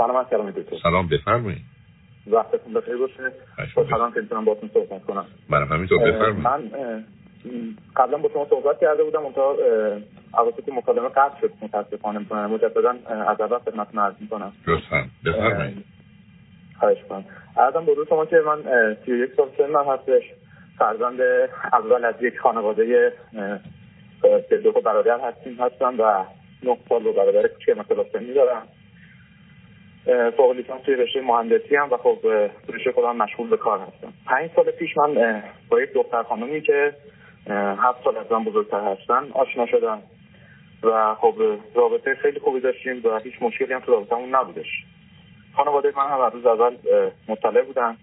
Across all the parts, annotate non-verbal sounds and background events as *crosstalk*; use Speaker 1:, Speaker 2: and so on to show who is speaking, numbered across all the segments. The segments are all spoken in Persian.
Speaker 1: سلام سلام دکتر.
Speaker 2: سلام بفرمایید.
Speaker 1: وقتتون بخیر باشه. خوشحالم که می‌تونم باهاتون صحبت کنم.
Speaker 2: منم همینطور بفرمایید.
Speaker 1: من قبلا با شما صحبت کرده بودم اونتا اواسط مکالمه قطع شد. متاسفانه مجددا از اول خدمتتون عرض می‌کنم.
Speaker 2: لطفا. بفرمایید.
Speaker 1: خواهش کنم ارزم بزرگ شما که من سی و یک سال سن من هستش. فرزند اول از یک خانواده که دو برادر هستیم هستم و نه سال رو برادر کوچک مثلا سنی دارم فوق لیسانس توی رشته مهندسی هم و خب رشته خودم مشغول به کار هستم. پنج سال پیش من با یک دختر خانمی که هفت سال از من بزرگتر هستن آشنا شدم و خب رابطه خیلی خوبی داشتیم و هیچ مشکلی هم تو رابطه‌مون نبودش. خانواده من هم روز اول مطلع بودن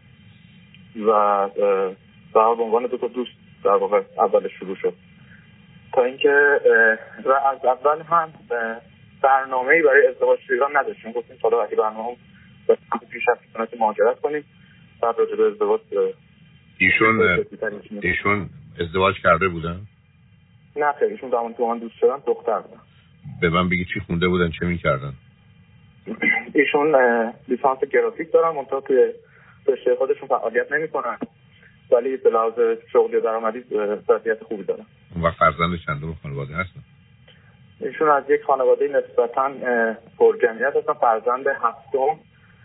Speaker 1: و در به عنوان دو تا دوست در واقع اولش شروع شد. تا اینکه و از اول هم برنامه ای برای ازدواج تو ایران نداشتیم. گفتیم حالا اگه برنامه پیش از مهاجرت کنیم. بعد راجع به ازدواج
Speaker 2: ایشون ایشون ازدواج کرده بودن؟
Speaker 1: نه خیلی ایشون زمان که من دوست شدن دختر بودن.
Speaker 2: به من بگی چی خونده بودن چه می‌کردن؟ *clears throat*
Speaker 1: ایشون لیسانس گرافیک دارن منتها توی رشته خودشون فعالیت نمی‌کنن. ولی به لحاظ شغلی درآمدی ظرفیت خوبی دارن.
Speaker 2: و فرزند چندم خانواده هستن؟
Speaker 1: ایشون از یک خانواده نسبتا پر جمعیت هستن. فرزند هفتم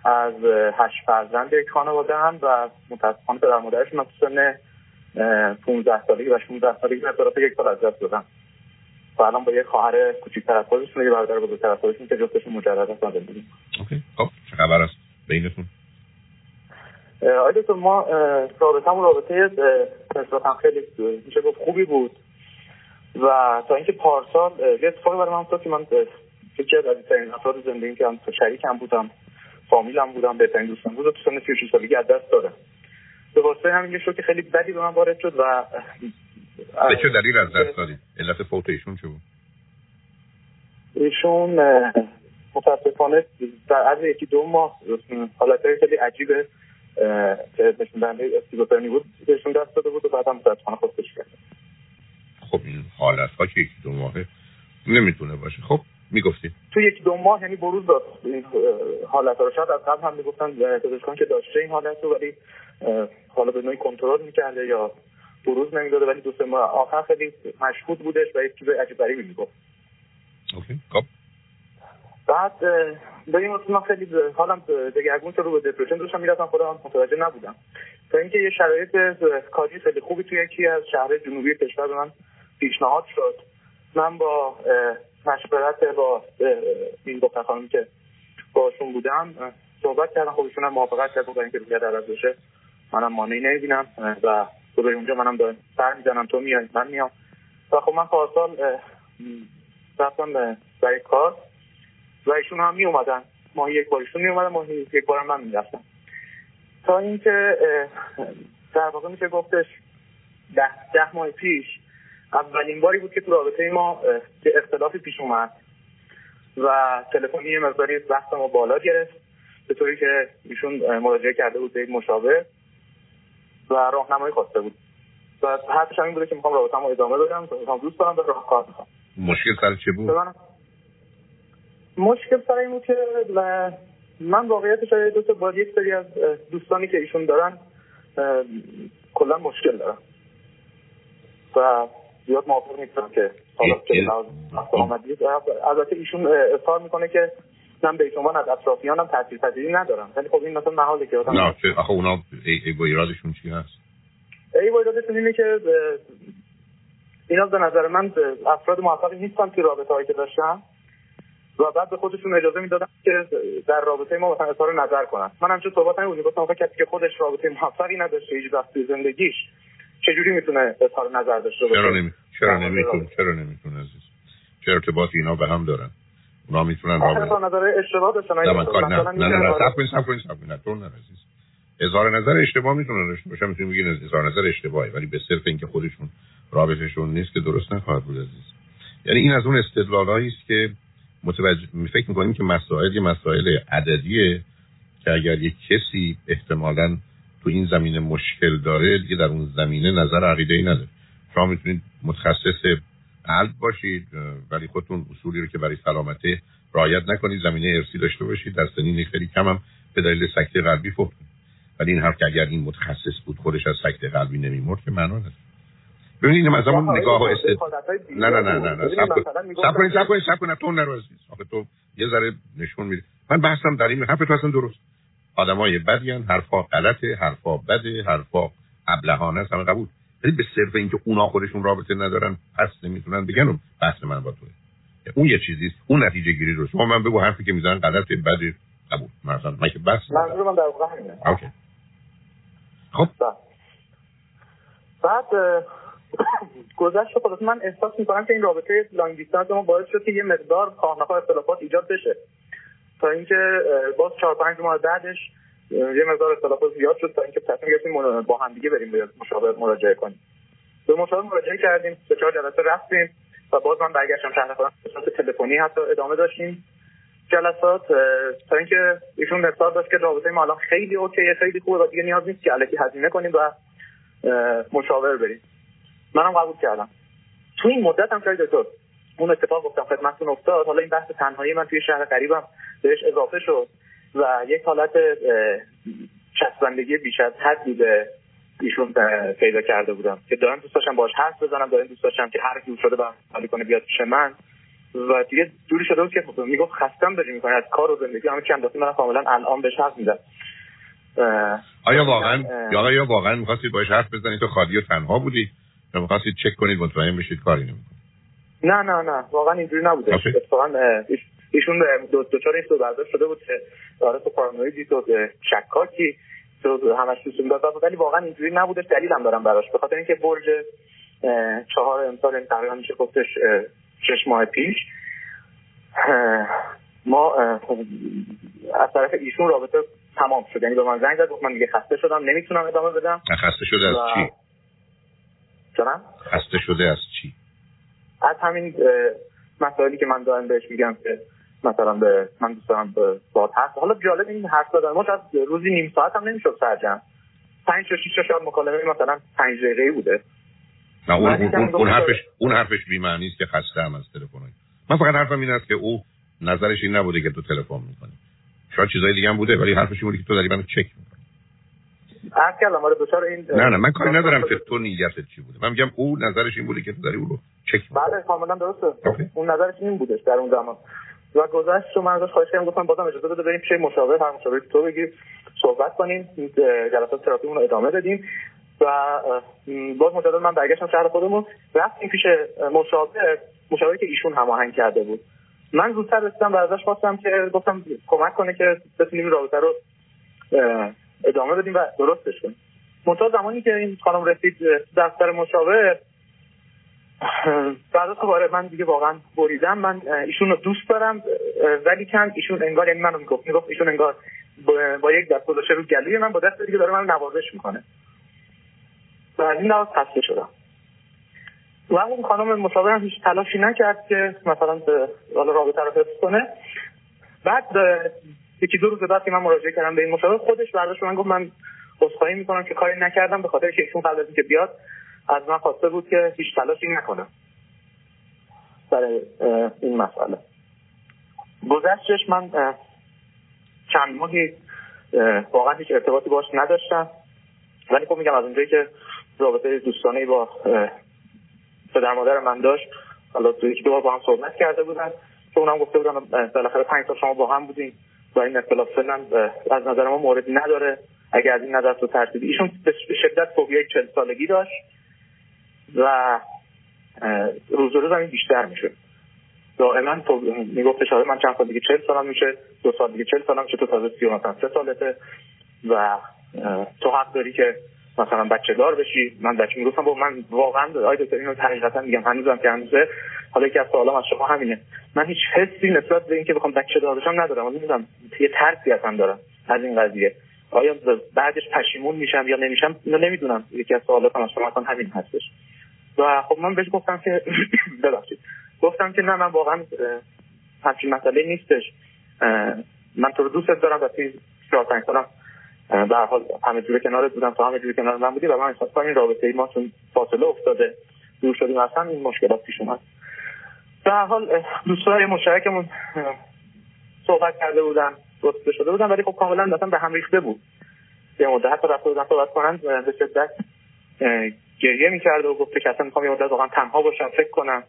Speaker 1: از هشت فرزند یک خانواده هم و متاسفانه پدر مادرشون از سن 15 سالگی و 16 سالگی به طرف یک سال از دست دادن. و الان با یک خواهر کوچیک‌تر از خودشون یه برادر بزرگتر از خودشون که جفتشون مجرد هستن زندگی
Speaker 2: اوکی. خب چه خبر است؟ بینتون؟
Speaker 1: آیا تو ما رابطه همون رابطه نسبتا خیلی میشه گفت خوبی بود. و تا اینکه پارسال یه اتفاقی برای من افتاد که من یکی از عزیزترین افراد زندگی که هم شریکم بودم فامیلم بودم بهترین دوستم بود و تو سن 36 سالگی از دست دادم به واسطه همین شد که خیلی بدی به من وارد شد و
Speaker 2: به چه دلیل از دست دادی؟ علت فوت ایشون چه بود؟
Speaker 1: ایشون متاسفانه در عرض یکی دو ماه حالت خیلی عجیبه که نشون دهنده اسکیزوفرنی بود بهشون دست داده بود و بعد هم متاسفانه خودکشی کرد
Speaker 2: خب این حالت ها که یکی دو ماهه نمی‌تونه باشه. خب می‌گفتی؟
Speaker 1: تو یک دو ماه یعنی بروز داد. این حالت ها رو. شاید از قبل هم می‌گفتن پزشکان که داشته این حالت رو ولی حالا به نوعی کنترل می‌کرده یا بروز نمی‌داده ولی دو سه ماه آخر خیلی مشهود بودش و یک چیز عجیب غریبی می‌گفت.
Speaker 2: اوکی. خب.
Speaker 1: بعد به این من خیلی حالم دگرگون شد رو به دپرشن داشتم می‌رفتم. خودم متوجه نبودم. تا اینکه یه شرایط کاری خیلی خوبی توی یکی از شهر جنوبی کشور من پیشنهاد شد. من با مشورت با این دو خانمی که باشون بودم صحبت کردم. خب ایشون هم موافقت کرد اینکه رویت عوض بشه. منم مانعی نمی‌بینم. و تو به اونجا منم دارم سر می‌زنم. تو میای من میام. و خب من پارسال رفتم برای کار و ایشون هم می اومدن ماهی یک بارشون می اومدن ماهی یک بارم من می‌رفتم. تا اینکه در واقع میشه گفتش ده, ده ماه پیش اولین باری بود که تو رابطه ما اختلافی پیش اومد و تلفنی یه مقداری وقت ما بالا گرفت به طوری که ایشون مراجعه کرده بود به یک مشاور و راهنمایی خواسته بود. و حرفش همین بوده که می‌خوام رابطه‌مو ادامه بدم می‌خوام دوست دارم به راه کار می‌خوام.
Speaker 2: مشکل سر چه بود؟
Speaker 1: مشکل سر این بود که من واقعیتش دو تا با یک سری از دوستانی که ایشون دارن کلا مشکل دارم و زیاد موافق نیستم که البته ایشون اظهار می‌کنه که من به عنوان از اطرافیانم تاثیر پذیری ندارم. ولی خب این مثلا محاله که آدم
Speaker 2: نه آخه اونا ای با ایرادشون چی هست؟
Speaker 1: ای با ایرادشون اینه که اینا به نظر من افراد موفقی نیستن که رابطه هایی که داشتم و بعد به خودشون اجازه می‌دادن که در رابطه ما مثلا اظهار نظر کنن. من همچون صحبت نمی‌کنم گفتم کسی که خودش رابطه موفقی نداشته هیچ وقت زندگیش چجوری می‌تونه اظهار نظر داشته باشه؟
Speaker 2: چرا نمی چرا نمی‌تونه؟ چرا نمی‌تونه عزیز؟ چه ارتباطی اینا به هم دارن؟ اونا می‌تونن
Speaker 1: اظهار نظر اشتباه داشتن
Speaker 2: نه نه. نه نه صبر کن صبر کن صبر کن تو نه عزیز. اظهار نظر اشتباه می‌تونن داشته باشن می‌تونن بگین اظهار نظر اشتباهی ولی به صرف اینکه خودشون رابطهشون نیست که درست نخواهد بود عزیز. یعنی این از اون استدلالایی است که متوجه فکر می‌کنیم که مسائل مسائل عددیه که اگر یک کسی احتمالاً تو این زمینه مشکل داره دیگه در اون زمینه نظر عقیده ای نداره. شما می‌تونید متخصص قلب باشید ولی خودتون اصولی رو که برای سلامته رعایت نکنید زمینه ارسی داشته باشید. در سنین خیلی کم هم به دلیل سکته قلبی فوت ولی این حرف که اگر این متخصص بود خودش از سکته قلبی نمیمرد که معنا نداره. ببینید از همون نگاه و است نه نه نه نه نه سب کنید سب کنید سب کنید تو نرو تو یه ذره نشون میدی. من بحثم در این حرف تو اصلا درست. آدمای بدیان حرفا غلطه حرفا بده حرفا ابلهانه است همه قبول. ولی به صرف اینکه اونا خودشون رابطه ندارن پس نمی‌تونن بگن بحث من با توه. اون یه چیزی اون نتیجه گیری رو. شما من بگو حرفی که می‌زنن غلطه بده قبول. مثلا من که بس
Speaker 1: منظور من در واقع همینه.
Speaker 2: اوکی. خب.
Speaker 1: بعد *clears throat* گذشت خلاص من احساس می‌کنم که این رابطه لانگ دیستانس ما باعث شد که یه مقدار خواهنخواه اختلافات ایجاد بشه. تا اینکه باز چهار پنج ماه بعدش یه مقدار اختلافات زیاد شد تا اینکه تصمیم گرفتیم با هم دیگه بریم به مشاور مراجعه کنیم. به مشاور مراجعه کردیم به چهار جلسه رفتیم و باز من برگشتم شهر خودم تلفنی حتی ادامه داشتیم. جلسات تا اینکه ایشون اصرار داشت که رابطه ما الان خیلی اوکیه خیلی خوبه و دیگه نیاز نیست که الکی هزینه کنیم و مشاور بریم. منم قبول کردم. تو این مدت هم شاید دکتر اون اتفاق گفتم خدمتتون افتاد. حالا این بحث تنهایی من توی شهر قریبم بهش اضافه شد و یک حالت چسبندگی بیش از حدی به ایشون پیدا کرده بودم که دارم دوست داشتم باش حرف بزنم دارم دوست داشتم که هر کی شده حالی کنه بیاد پیش من. و دیگه جوری شده بود که خب می‌گفت خستم داری می‌کنه از کار و زندگی همه چند دفعه من کاملا الان بهش حرف می‌زنم.
Speaker 2: آیا واقعا یا یا واقعا می‌خواستید باش حرف بزنید تو خالی و تنها بودی؟ یا می‌خواستید چک کنید مطمئن بشید کاری نمی‌کنه
Speaker 1: نه نه نه واقعا اینجوری نبوده. اتفاقا ایشون دو دچار این برداشت شده بود که آره تو پارانویدی تو شکاکی تو همش تو داد ولی واقعا اینجوری نبوده دلیلم دارم براش. به خاطر اینکه برج چهار امسال این تقریبا میشه گفتش شش ماه پیش. ما از طرف ایشون رابطه تمام شد. یعنی به من زنگ زد من دیگه خسته شدم نمی‌تونم ادامه بدم.
Speaker 2: خسته شده از چی؟
Speaker 1: چرا؟
Speaker 2: خسته شده از چی؟
Speaker 1: از همین مسائلی که من دارم بهش میگم که مثلا به من دوست دارم به باد هست حالا جالب این حرف دادن ما از روزی نیم ساعت هم نمی‌شد سرجم پنج تا شیش تا مکالمه مثلا پنج دقیقه‌ای بوده.
Speaker 2: نه اون, اون, اون, حرفش اون حرفش بی معنی است که خسته هم از تلفن من فقط حرفم این است که او نظرش این نبوده که تو تلفن می‌کنی. شاید چیزای دیگه هم بوده ولی حرفش این بوده که تو داری منو چک می‌کنی.
Speaker 1: عرض کردم آره دچار این
Speaker 2: نه نه من کاری ندارم که تو نیتت چی بوده. من میگم او نظرش این بوده که تو داری او رو چک
Speaker 1: بله کاملا درسته. اون نظرش این بودش در اون زمان. و گذشت و من ازش خواهش کردم گفتم بازم اجازه بده بریم پیش مشاور هر مشاوری تو بگیر صحبت کنیم جلسات تراپیمون رو ادامه بدیم و باز مجدد من برگشتم شهر خودمون. رفتیم پیش مشاور مشاوری که ایشون هماهنگ کرده بود. من زودتر رسیدم و ازش خواستم که گفتم کمک کنه که بتونیم رابطه رو ادامه بدیم و درستش کنیم. منتها زمانی که این خانم رسید دفتر مشاور بعد خب من دیگه واقعا بریدم. من ایشون رو دوست دارم ولی کم ایشون انگار یعنی منو می‌گفت می‌گفت ایشون انگار با یک دست گذاشته رو گلوی من با دست دیگه داره من نوازش می‌کنه. و از این لحاظ خسته شدم. و اون خانم مشاورم هیچ تلاشی نکرد که مثلا به رابطه رو حفظ کنه. بعد یکی دو روز بعد که من مراجعه کردم به این مشاور خودش برداشت من گفت من عذرخواهی می‌کنم که کاری نکردم به خاطر که ایشون قبل از اینکه بیاد از من خواسته بود که هیچ تلاشی نکنم. برای این مسئله. گذشتش من چند ماهی واقعا هیچ ارتباطی باش نداشتم. ولی خب میگم از اونجایی که رابطه دوستانه با پدر مادر من داشت حالا تو یک دو با هم صحبت کرده بودن. که اونم گفته بودن بالاخره پنج تا شما با هم بودین. و این اختلاف سنم از نظر ما موردی نداره. اگر از این نظر تو ترتیبی ایشون به شدت فوبیای چل سالگی داشت. و روز روز این بیشتر میشه. دائما می‌گفت من چند سال دیگه چل سالم میشه دو سال دیگه چل سالم میشه تو تازه سی مثلا سه سالته و تو حق داری که مثلا بچه دار بشی. من بچه می‌گفتم با من واقعا آی دکتر اینو حقیقتا میگم هنوزم که هنوزه. حالا که از سوالام از شما همینه. من هیچ حسی نسبت به اینکه بخوام بچه دار بشم ندارم. می‌دونم یه ترسی اصلا دارم از این قضیه. آیا بعدش پشیمون میشم یا نمیشم؟ اینو نمی‌دونم. یکی از سوالاتم از شما همین هستش. و خب من بهش گفتم که *clears throat* ببخشید. گفتم که نه من واقعا همچین مسئله نیستش. من تو رو دوست دارم و توی چهار پنج سالم به حال همه جوره کنارت بودم تو همه جوره کنار من بودی و من احساس کنم این رابطه ای ما چون فاصله افتاده دور شدیم اصلا این مشکلات پیش اومد. به حال دوستای مشترکمون صحبت کرده بودن گفته شده بودن ولی خب کاملا مثلا به هم ریخته بود. یه مدت حتی رفته بودن صحبت کنن به شدت گریه می‌کرده و گفته که اصلا می‌خوام یه مدت واقعا تنها باشم فکر کنم.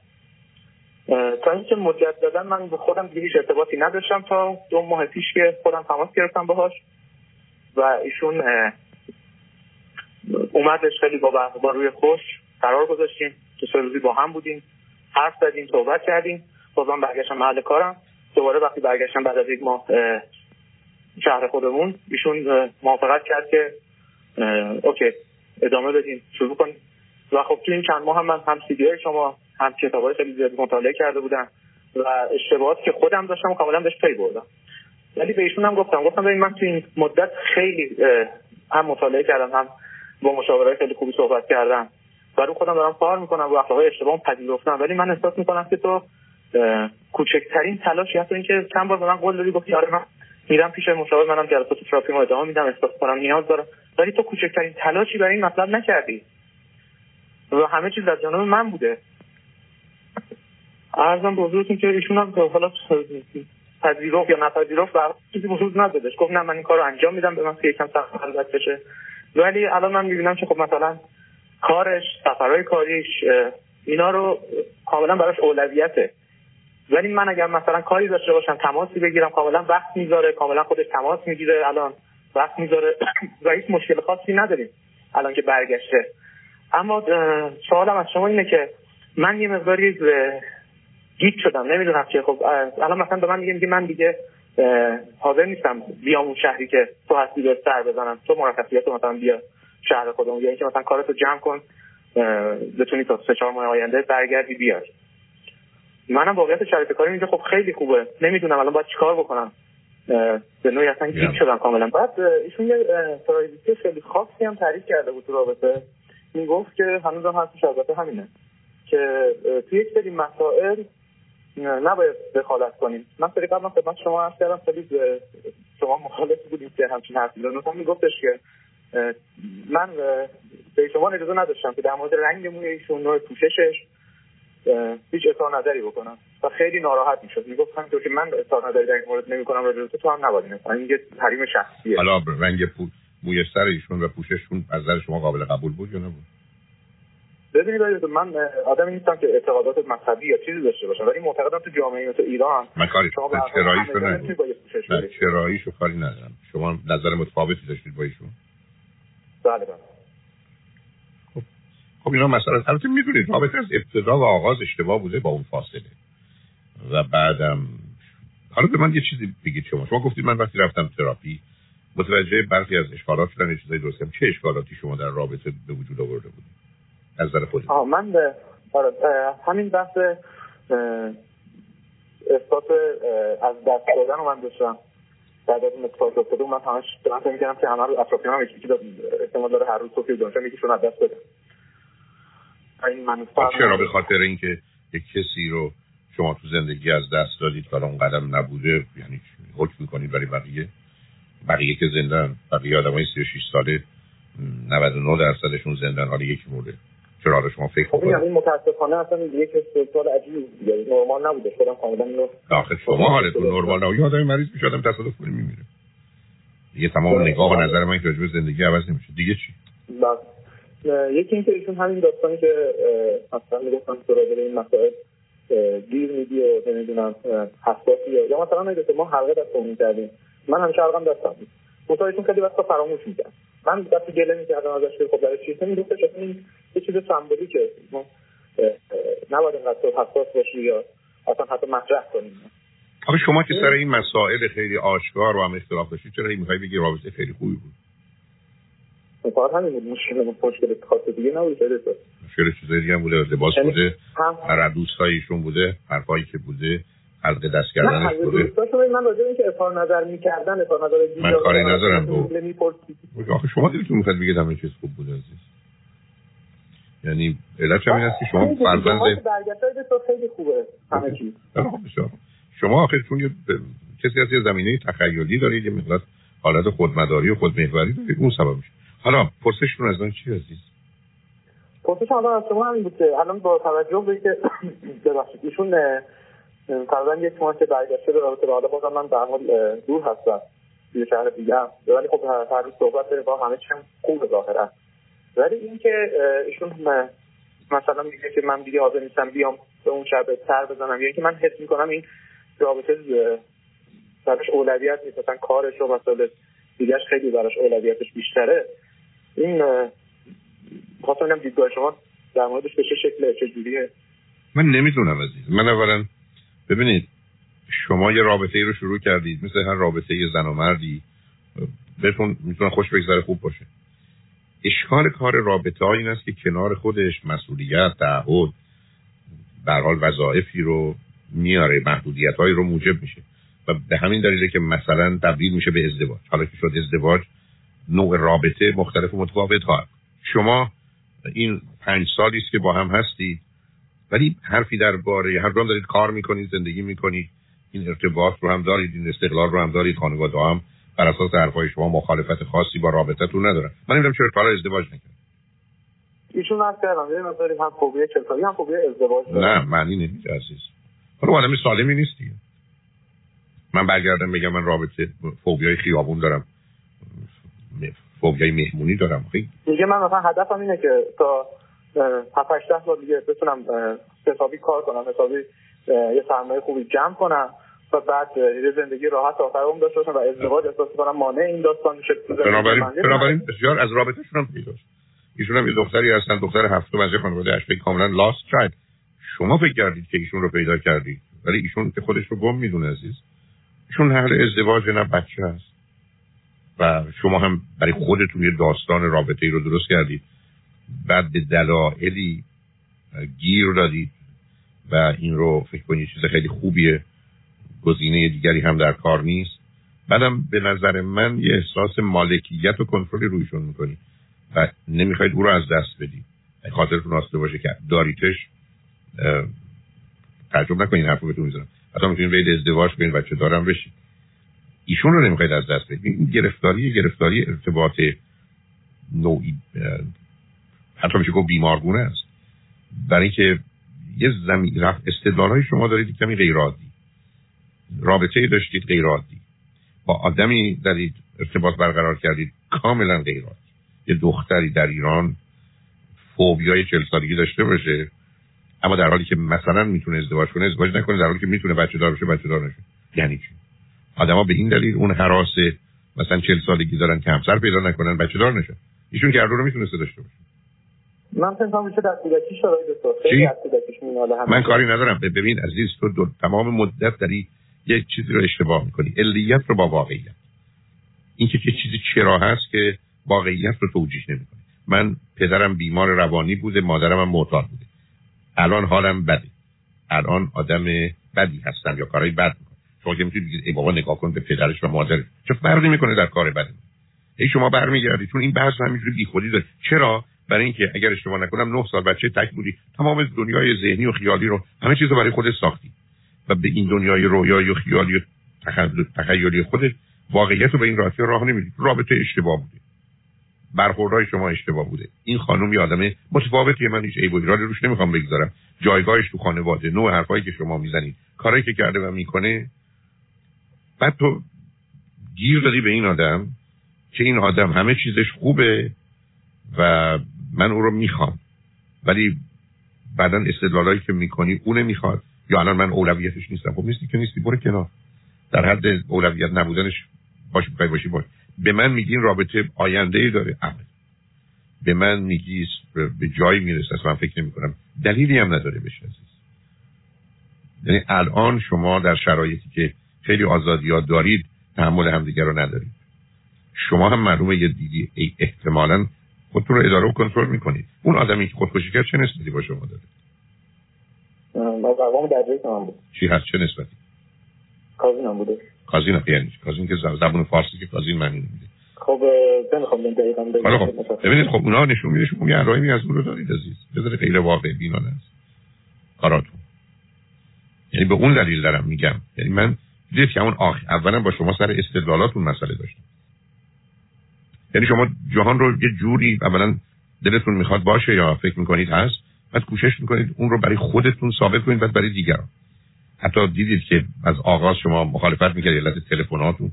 Speaker 1: تا اینکه مجددا دادن من به خودم دیگه هیچ ارتباطی نداشتم تا دو ماه پیش که خودم تماس گرفتم باهاش. و ایشون اومدش خیلی با, با روی خوش قرار گذاشتیم. تو سه روزی با هم بودیم حرف زدیم صحبت کردیم. بازم برگشتم محل کارم. دوباره وقتی برگشتم بعد از یک ماه شهر خودمون ایشون موافقت کرد که اوکی. ادامه بدیم. شروع کنیم. و خب تو این چند ماه هم من هم سی شما هم کتابای خیلی زیاد مطالعه کرده بودم و اشتباهاتی که خودم داشتم کاملا بهش پی بردم. ولی به هم گفتم گفتم ببین من تو این مدت خیلی هم مطالعه کردم هم با مشاوره خیلی خوبی صحبت کردم و رو خودم دارم کار می‌کنم و اخلاق اشتباه پذیرفتم. ولی من احساس می‌کنم که تو کوچکترین تلاشی حتی اینکه چند بار به من قول دادی گفتی آره من میرم پیش مشاور منم جلسات تراپی ادامه میدم احساس کنم نیاز دارم. ولی تو کوچکترین تلاشی برای این مطلب نکردی. و همه چیز از جانب من بوده. ارزم بزرگتون که ایشون هم حالا پذیرفت یا نپذیرفت و چیزی وجود ندادش گفت نه من این کار رو انجام میدم به من که یکم سخت خلوت بشه. ولی الان من می‌بینم که خب مثلا کارش سفرهای کاریش اینا رو کاملا براش اولویته. ولی من اگر مثلا کاری داشته باشم تماسی بگیرم کاملا وقت می‌ذاره کاملا خودش تماس می‌گیره الان. وقت می‌ذاره *coughs* و هیچ مشکل خاصی نداریم. الان که برگشته. اما سوالم از شما اینه که من یه مقداری گیت شدم. نمی‌دونم چه خب الان مثلا به من میگه میگه من دیگه حاضر نیستم بیام اون شهری که تو هستی به سر بزنم. تو مرخصیت مثلا بیا شهر خودمون. یا اینکه مثلا کارتو جمع کن بتونی تا سه چهار ماه آینده برگردی بیای. منم واقعیت شرایط کاری اینجا خب خیلی خوبه. نمی‌دونم الان باید چیکار بکنم. به نوعی اصلا گیت شدم کاملا. بعد ایشون یه پرایویتی خیلی خاصی هم تعریف کرده بود تو رابطه. می‌گفت که هنوز هم هستش البته همینه که توی یک سری مسائل نباید دخالت کنیم. من سری قبلا خدمت شما عرض کردم خیلی شما مخالف بودیم که همچین حرفی رو میگفتش که من به شما اجازه نداشتم که در مورد رنگ موی ایشون نوع پوششش هیچ اظهار نظری بکنم. و خیلی ناراحت می‌شد. می‌گفت همینطور که من اظهار نظری در این مورد نمی‌کنم راجع تو هم نباید این یه حریم شخصیه.
Speaker 2: حالا رنگ پو... موی سر ایشون و پوشششون از نظر شما قابل قبول بود یا نبود؟
Speaker 1: ببینید من آدمی نیستم که اعتقادات مذهبی یا چیزی داشته باشم ولی معتقدم تو جامعه مثل ایران
Speaker 2: من کاری چراییشو نه چراییشو کاری ندارم. شما نظر متفاوتی داشتید با ایشون.
Speaker 1: بله بله.
Speaker 2: خب اینا مثلا البته می‌دونید رابطه از ابتدا و آغاز اشتباه بوده با اون فاصله. و بعدم حالا به من یه چیزی بگید شما. شما گفتید من وقتی رفتم تراپی متوجه برخی از اشکالات شدن چیزایی درست چه اشکالاتی شما در رابطه به وجود آورده بودید؟ از نظر خودت.
Speaker 1: من به آره، همین بحث اثبات از دست دادن رو من داشتم. بعد از اون اتفاق افتاده من همش دارم فکر می‌کردم که همه رو اطرافیانم یکی که احتمال داره هر روز صبح دانشم یکیشون از دست بده. این
Speaker 2: خب چرا به خاطر اینکه یک کسی رو شما تو زندگی از دست دادید که اون قدم نبوده یعنی حکم می‌کنید برای بقیه؟ بقیه که زندن بقیه آدم های 36 ساله 99 درصدشون زندن حالا یکی مرده. چرا حالا شما فکر
Speaker 1: خب کنید این متاسفانه اصلا یک استدلال عجیبی دیگه نرمال نبوده. خودم کاملا اینو
Speaker 2: آخه شما حالتون نرمال نبود. یه آدمی مریض میشه آدم تصادف کنه میمیره. دیگه تمام بله. نگاه و نظر من که راجع زندگی عوض نمیشه. دیگه چی؟
Speaker 1: بله. یکی اینکه ایشون همین داستانی که اصلا می‌گفتن تو راجع این مسائل گیر میدی و نمی‌دونم حساسی یا مثلا میگه ما حلقه دست کردیم. من همیشه حلقم دستم بود متایشون خیلی وقتا فراموش می‌کرد من وقتی گله می‌کردم ازش که خب برای چیز میگفتش این یه چیز سمبولیکه. ما نباید اینقدر حساس باشی یا اصلا حتی مطرح کنیم
Speaker 2: آخه شما که سر این مسائل خیلی آشکار و هم اختلاف داشتید چرا این می‌خوای بگی رابطه خیلی خوبی بود؟
Speaker 1: فقط همین بود. مشکل مشکل خاص دیگه نبود
Speaker 2: مشکل چیزای دیگه هم بوده. لباس یعنی بوده. هر دوستایشون بوده حرفایی که بوده حلق دست کردنش بوده.
Speaker 1: من راجع اینکه اظهار نظر می‌کردن اظهار نظر
Speaker 2: من کاری ندارم با آخه شما دلتون می‌خواد بگید همه چیز خوب بوده عزیز. یعنی علت همین است که شما فرزند
Speaker 1: خیلی خوبه. همه چیز.
Speaker 2: شما آخه چون کسی از یه زمینه تخیلی دارید یه مقدار حالت خودمداری و خودمحوری دارید اون سبب میشه. حالا پرسشتون از آن چی عزیز؟
Speaker 1: پرسش حالا از شما همین بود که الان با توجه به که ببخشید ایشون تقریبا یک ماه که برگشته به رابطه حالا بازم من در حال دور هستم توی شهر دیگه ولی خب هر روز صحبت داریم با همه چیم خوب ظاهرا. ولی اینکه ایشون مثلا میگه که من دیگه حاضر نیستم بیام به اون شب سر بزنم یا اینکه من حس می‌کنم این رابطه براش اولویت نیست. مثلا کارش و مسائل دیگهش خیلی براش اولویتش بیشتره. این خواستم دیدگاه شما در موردش به چه شکله چه جوریه؟
Speaker 2: من نمی‌دونم عزیز. من اولا ببینید شما یه رابطه ای رو شروع کردید مثل هر رابطه ی زن و مردی بهتون می‌تونه خوش بگذره خوب باشه. اشکال کار رابطه این است که کنار خودش مسئولیت تعهد در حال وظایفی رو میاره محدودیت هایی رو موجب میشه. و به همین دلیله که مثلا تبدیل میشه به ازدواج. حالا که شد ازدواج نوع رابطه مختلف و متفاوت ها. شما این پنج سالی است که با هم هستید ولی حرفی درباره هر دام دارید کار می‌کنید زندگی می‌کنید این ارتباط رو هم دارید این استقلال رو هم دارید خانواده هم بر اساس حرفای شما مخالفت خاصی با رابطتون ندارن من نمی‌دونم چرا تا ازدواج نکرد
Speaker 1: ایشون از کردم یه مقداری هم فوبیا چلکاری هم فوبیا ازدواج
Speaker 2: نه معنی نمیده عزیز. حالا آدم سالمی نیستی من برگردم بگم من رابطه فوبیای خیابون دارم. فوبیای مهمونی دارم.
Speaker 1: خیلی. میگه من مثلا هدفم اینه که تا 7 8 سال دیگه بتونم حسابی کار کنم حسابی یه سرمایه خوبی جمع کنم و بعد یه زندگی راحت آخر عمر داشته باشم و ازدواج احساس کنم مانع این داستان میشه
Speaker 2: بنابراین بنابراین بسیار از رابطهشون هم پیداست ایشون هم یه دختری هستن دختر هفتم از خانواده اش کاملا لاست چایلد شما فکر کردید که ایشون رو پیدا کردید ولی ایشون که خودش رو گم می‌دونه عزیز. ایشون هر ازدواج نه بچه هست. و شما هم برای خودتون یه داستان رابطه ای رو درست کردید. بعد به دلایلی گیر دادید و این رو فکر کنید چیز خیلی خوبیه. گزینه دیگری هم در کار نیست. بعدم به نظر من یه احساس مالکیت و کنترلی رویشون می‌کنید و نمی‌خواید او رو از دست بدید. خاطرتون آسته باشه که داریتش تعجب نکنید حرف بهتون می‌زنم. حتی می‌تونید بید ازدواج کنید بچه دارم بشید. ایشون رو نمی‌خواید از دست بدید این گرفتاری گرفتاری ارتباط نوعی حتی میشه گفت بیمارگونه است. برای اینکه یه زمین رفت استدلال های شما دارید کمی غیر عادی رابطه داشتید غیر عادی با آدمی دارید ارتباط برقرار کردید کاملا غیر عادی یه دختری در ایران فوبیای چل سالگی داشته باشه اما در حالی که مثلا می‌تونه ازدواج کنه ازدواج نکنه در حالی که می‌تونه بچه دار بشه بچه دار نشه. یعنی چی؟ آدما به این دلیل اون حراس مثلا چل سالگی دارن که همسر پیدا نکنن بچه دار نشه ایشون که رو می‌تونسته داشته باشه.
Speaker 1: من فکر میشه در کودکی خیلی
Speaker 2: من کاری ندارم. ببین عزیز تو دو تمام مدت داری یک چیزی رو اشتباه می‌کنی. علیت رو با واقعیت. این که چیزی چرا هست که واقعیت رو توجیه نمی‌کنی من پدرم بیمار روانی بوده مادرم هم معتاد بوده. الان حالم بده. الان آدم بدی هستم یا کارهای بد می‌کنم. شما که می‌تونید ای بابا نگاه کن به پدرش و مادرش چه فرقی می‌کنه در کار بد ای شما برمیگردید چون این بحث همینجوری بیخودی داره. چرا؟ برای اینکه اگر اشتباه نکنم نه سال بچه تک بودی. تمام دنیای ذهنی و خیالی رو همه چیز رو برای خودت ساختی. و به این دنیای رویایی و خیالی و تخیلی خودت واقعیت رو به این راحتی راه نمیدی رابطه اشتباه بوده. برخوردهای شما اشتباه بوده. این خانم یه آدم متفاوتیه من هیچ عیب و روش نمی‌خوام بگذارم. جایگاهش تو خانواده. نوع حرفایی که شما می‌زنید. کاری که کرده و می‌کنه بعد تو گیر دادی به این آدم که این آدم همه چیزش خوبه و من او رو می‌خوام. ولی بعدا استدلالایی که می‌کنی او نمی‌خواد یا الان من اولویتش نیستم. خب نیستی که نیستی برو کنار. در حد اولویت نبودنش باش بخوای باشی باش. به من میگین رابطه آینده ای داره. عمل به من میگی به جایی می‌رسه. من فکر نمی کنم دلیلی هم نداره بشه یعنی الان شما در شرایطی که خیلی آزادیات دارید تحمل همدیگر رو ندارید. شما هم معلومه یه دیدی احتمالا خودتون رو اداره و کنترل می‌کنید. اون آدمی که خودکشی کرد چه نسبتی با شما داره؟ چی هست؟ چه نسبتی؟
Speaker 1: کازین هم بوده.
Speaker 2: کازین یعنی کازین که زبون فارسی که کازین معنی نمیده
Speaker 1: خب نمی‌خوام دقیقا
Speaker 2: خب ببینید خب اونا نشون میده شما یه علائمی از اون رو دارید عزیز. بذاره غیر واقع بینانه است. کاراتون. یعنی به اون دلیل دارم میگم. یعنی من دیدید که اون آخ اولا با شما سر استدلالاتون مسئله داشتم. یعنی شما جهان رو یه جوری اولا دلتون می‌خواد باشه یا فکر می‌کنید هست بعد کوشش می‌کنید اون رو برای خودتون ثابت کنید بعد برای دیگران. حتی دیدید که از آغاز شما مخالفت می‌کردید علت تلفناتون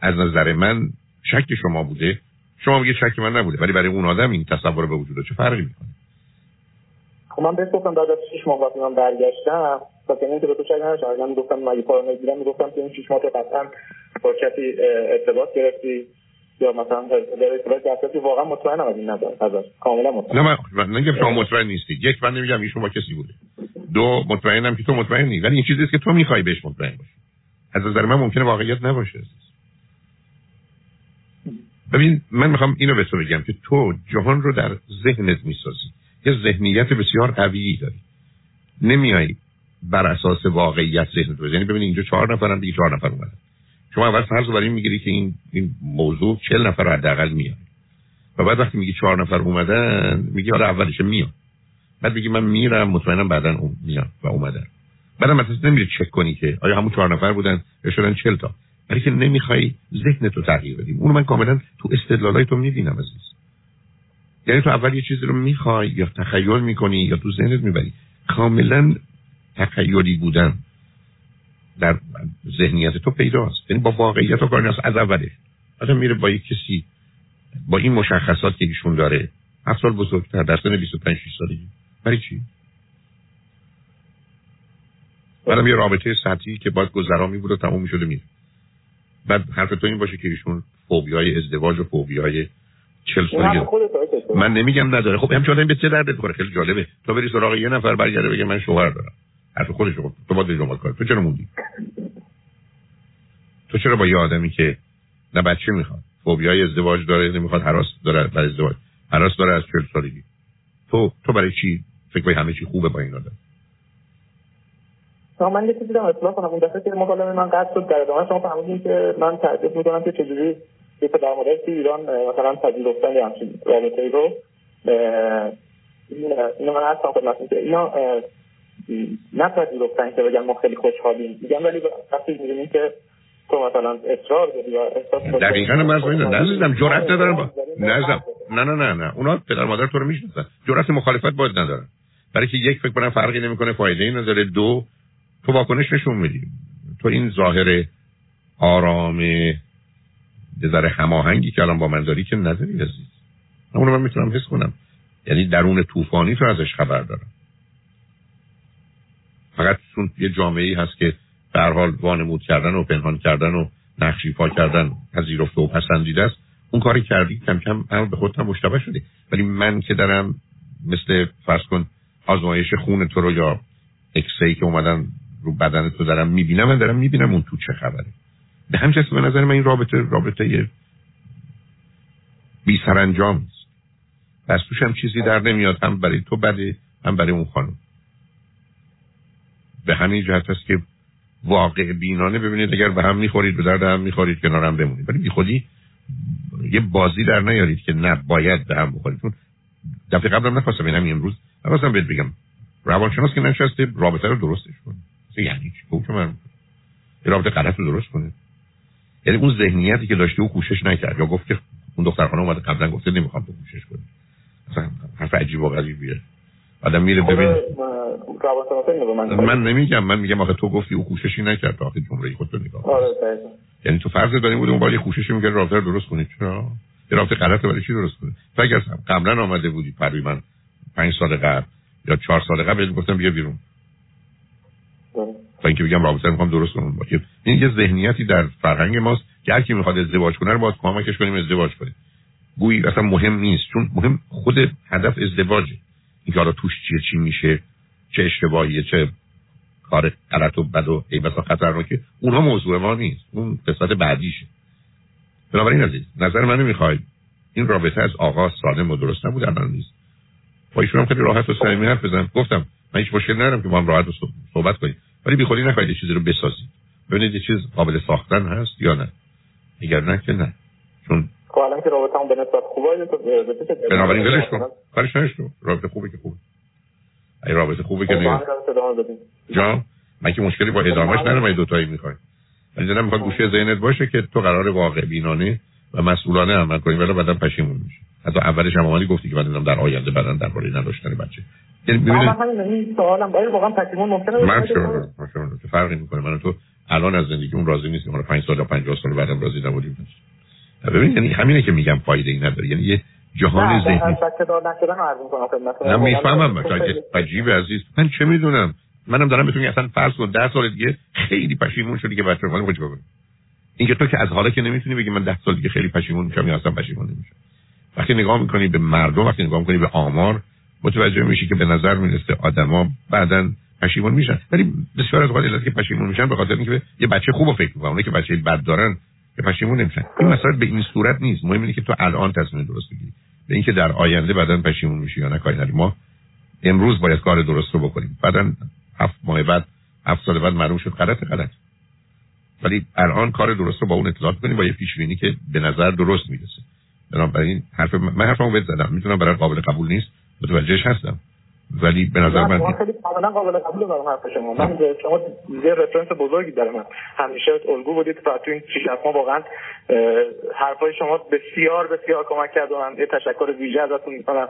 Speaker 2: از نظر من شک شما بوده. شما میگه شک من نبوده ولی برای اون آدم این تصور به وجود چه فرقی می‌کنه؟
Speaker 1: خب من بهش گفتم بعد از 6 ماه وقتی من برگشتم که اینکه به تو شک نداشتم. من گفتم مگه پارانوید گیرم می‌گفتم که این 6 ماه تو قطعا با کسی ارتباط گرفتی یا مثلا در ارتباط گرفتی واقعا مطمئنم از این نظر ازش کاملا مطمئن.
Speaker 2: نه من نمیگم شما مطمئن نیستی یک من نمیگم ایشون با کسی بوده. دو مطمئنم که تو مطمئن نیستی ولی این چیزی که تو می‌خوای بهش مطمئن باشی. از نظر من ممکنه واقعیت نباشه. ببین من می‌خوام اینو به تو بگم که تو جهان رو در ذهنت می‌سازی. یه ذهنیت بسیار قویی داری. نمیای بر اساس واقعیت ذهنت بزنی ببین اینجا چهار نفرن دیگه چهار نفر اومدن. شما اول فرض برای می‌گیری که این این موضوع چل نفر حداقل میاد. و بعد وقتی میگی چهار نفر اومدن میگی حالا اولش میاد. بعد میگی من میرم مطمئنم بعدا اون میاد و اومدن. بعدم مثلا نمیری چک کنی که آیا همون چهار نفر بودن یا شدن چل تا. ولی که نمی‌خوای ذهن تو تغییر بدیم اونو من کاملا تو استدلالای تو می‌بینم عزیز. یعنی تو اول یه چیزی رو می‌خوای یا تخیل می‌کنی یا تو ذهنت می‌بری. کاملا تخیلی بودن در ذهنیت تو پیداست. یعنی با واقعیت و کاری از اولش آدم میره با یک کسی با این مشخصات که ایشون داره. هفت سال بزرگتر در سن 25 6 سالگی. برای چی؟ بعدم یه رابطه سطحی که باید گذرامی بود و تموم می‌شده میره بعد حرف تو این باشه که ایشون فوبیای ازدواج و فوبیای چل سالگی. من نمیگم نداره. خب همچنان به چه درد بخوره خیلی جالبه. تو بری سراغ یه نفر برگرده بگه من شوهر دارم. حرف خودش خب تو باید دنبال کار تو چرا موندی؟ تو چرا با یه آدمی که نه بچه می‌خواد فوبیای ازدواج داره نمی‌خواد حراس داره برای ازدواج حراس داره از چل سالگی. تو تو برای چی فکر همه چی خوبه با این آدم؟
Speaker 1: شما من یه چیزی رو اطلاع کنم اون دفعه که مکالمه من قطع شد در ادامه شما فهمیدین که من تعریف می‌کنم که چجوری یه در مورد ایران مثلا پذیرفتن یه همچین رابطه ای رو اینو من هستم خدمتتون که اینا نپذیرفتن که بگن ما خیلی خوشحالیم. میگم ولی وقتی می‌بینیم که تو مثلا اصرار داری یا احساس
Speaker 2: دقیقاً من اینه نزدم جرأت ندارم. نزدم نه نه. نه نه اونا پدر مادر تو رو می‌شناسن. جرأت مخالفت باید ندارن. برای که یک فکر کنم فرقی نمی‌کنه فایده ای نداره. دو تو واکنش نشون میدی. تو این ظاهر آرام به ذره هماهنگی که الان با من داری که نداری عزیز. اونو من می‌تونم حس کنم. یعنی درون طوفانی تو ازش خبر دارم. فقط چون یه جامعه ای هست که در حال وانمود کردن و پنهان کردن و نقشیفا کردن پذیرفته و پسندیده است اون کاری کردی کم کم به خودم مشتبه شده ولی من که دارم مثل فرض کن آزمایش خون تو رو یا اکسی که اومدن رو بدن تو دارم می‌بینم من دارم می‌بینم اون تو چه خبره. به همین به نظر من این رابطه رابطه بی سرانجام است. از توش هم چیزی در نمیاد هم برای تو بده هم برای اون خانم. به همین جهت است که واقع بینانه ببینید اگر به هم می‌خورید به درد هم می‌خورید کنار هم بمونید. ولی خودی یه بازی در نیارید که نه باید به هم بخورید. چون دفعه قبلم نخواستم این همین امروز نخواستم بهت بگم. روانشناس که نشسته رابطه رو درستش کنه. یعنی چی؟ که من. رابطه غلط رو درست کنه. یعنی اون ذهنیتی که داشته او کوشش نکرد. یا گفت که اون دختر خانم اومده قبلا گفته نمی‌خوام تو کوشش کنی مثلا حرف عجیب و غریبیه. آدم میره خب، ببین من نمیگم من میگم آخه تو گفتی او کوششی نکرد آخه جمله خودت رو نگاه آره یعنی تو فرض داریم بود اون باید کوششی میگه رابطه درست کنی. چرا؟ یه رابطه غلط برای چی درست کنی؟ تو اگر قبلا آمده بودی پروی من پنج سال قبل یا چهار سال قبل گفتم بیا بیرون. تا اینکه بگم رابطه می‌خوام درست کنم. این یه ذهنیتی در فرهنگ ماست که هر کی می‌خواد ازدواج کنه رو باید کمکش کنیم ازدواج کنیم. گویی اصلا مهم نیست چون مهم خود هدف ازدواجه. حالا توش چیه چی میشه چه اشتباهیه چه کار غلط و بد و ای بسا خطرناکه اونها موضوع ما نیست. اون قسمت بعدیشه. بنابراین عزیز نظر منو می‌خواید. این رابطه از آغاز سالم و درست نبود الان نیست. با ایشون هم خیلی راحت و صمیمی حرف بزنم. گفتم من هیچ مشکل ندارم که با هم راحت صحبت کنیم. ولی بیخودی نخواهید چیزی رو بسازید. ببینید چیز قابل ساختن هست یا نه. اگر نه که نه. چون
Speaker 1: خب الان که رابطه به نسبت خوبه
Speaker 2: بنابراین ولش کن کارش نشتو رابطه خوبه که خوبه ای رابطه خوبه که خب، نه جا من که مشکلی با ادامهش ندارم ای دوتایی می‌خوایم ولی می‌خواد گوشه ذهنت باشه که تو قرار واقع بینانه و مسئولانه عمل کنی ولی بعدا پشیمون میشه حتی اولش هم اومدی گفتی که من در آینده بدن درباره نداشتن بچه
Speaker 1: یعنی ببینید من سوالم باید واقعا پشیمون ممکنه من
Speaker 2: چه فرقی می‌کنه من تو الان از زندگی اون راضی نیستم 5 سال یا 50 سال بعدم راضی نبودیم ببین یعنی همینه که میگم فایده ای نداره. یعنی یه جهان ذهنی. نه می‌فهمم. عجیب عزیز. من چه می‌دونم؟ منم دارم بهتون اصلا فرض کن 10 سال دیگه خیلی پشیمون شدی که بچه‌ها ولی چیکار کنم اینکه تو که از حالا که نمی‌تونی بگی من 10 سال دیگه خیلی پشیمون میشم یا اصلا پشیمون نمیشم. وقتی نگاه می‌کنی به مردم وقتی نگاه می‌کنی به آمار متوجه میشی که به نظر می‌رسه آدما بعدا پشیمون میشن. ولی بسیار از اوقات که پشیمون میشن به خاطر اینکه یه بچه خوبو فکر می‌کنن. اونایی که بچه بد دارن که پشیمون نمیشن. این مسئله به این صورت نیست. مهم اینه که تو الان تصمیم درست بگیری. به اینکه در آینده بعدا پشیمون میشی یا نه کاری ما امروز باید کار درست رو بکنیم. بعدا هفت ماه بعد هفت سال بعد معلوم شد غلط غلط. ولی الان کار درست رو با اون اطلاعات کنیم با یه پیش که به نظر درست می‌رسه. بنابراین حرف من حرفمو بهت زدم. می‌تونم برای قابل قبول نیست. متوجهش هستم. ولی به نظر من
Speaker 1: خیلی کاملا قابل قبول دارم حرف شما. من شما یه رفرنس بزرگی دارم. من همیشه الگو بودید و تو این 6 ماه واقعا حرفای شما بسیار بسیار کمک کرد و من یه تشکر ویژه ازتون می‌کنم.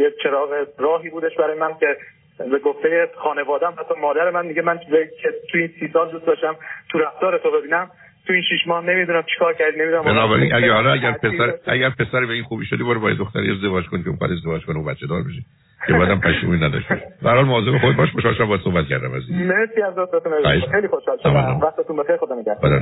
Speaker 1: یه چراغ راهی بودش برای من که به گفته خانوادم حتی مادر من میگه من که تو این سی سال دوست داشتم تو رفتار تو ببینم. تو این شش ماه نمی‌دونم چیکار کردی نمی‌دونم
Speaker 2: بنابراین اگر حالا اگر پسر اگر پسر به این خوبی شدی برو با دختری ازدواج کن که اون ازدواج کنه و بچه دار بشه که بعدم پشیمونی نداشته به هر حال مواظب خود باش خوشحال شدم با صحبت کردم
Speaker 1: از مرسی از دوستتون خیلی خوشحال شدم. وقتتون بخیر. خدا نگهدار.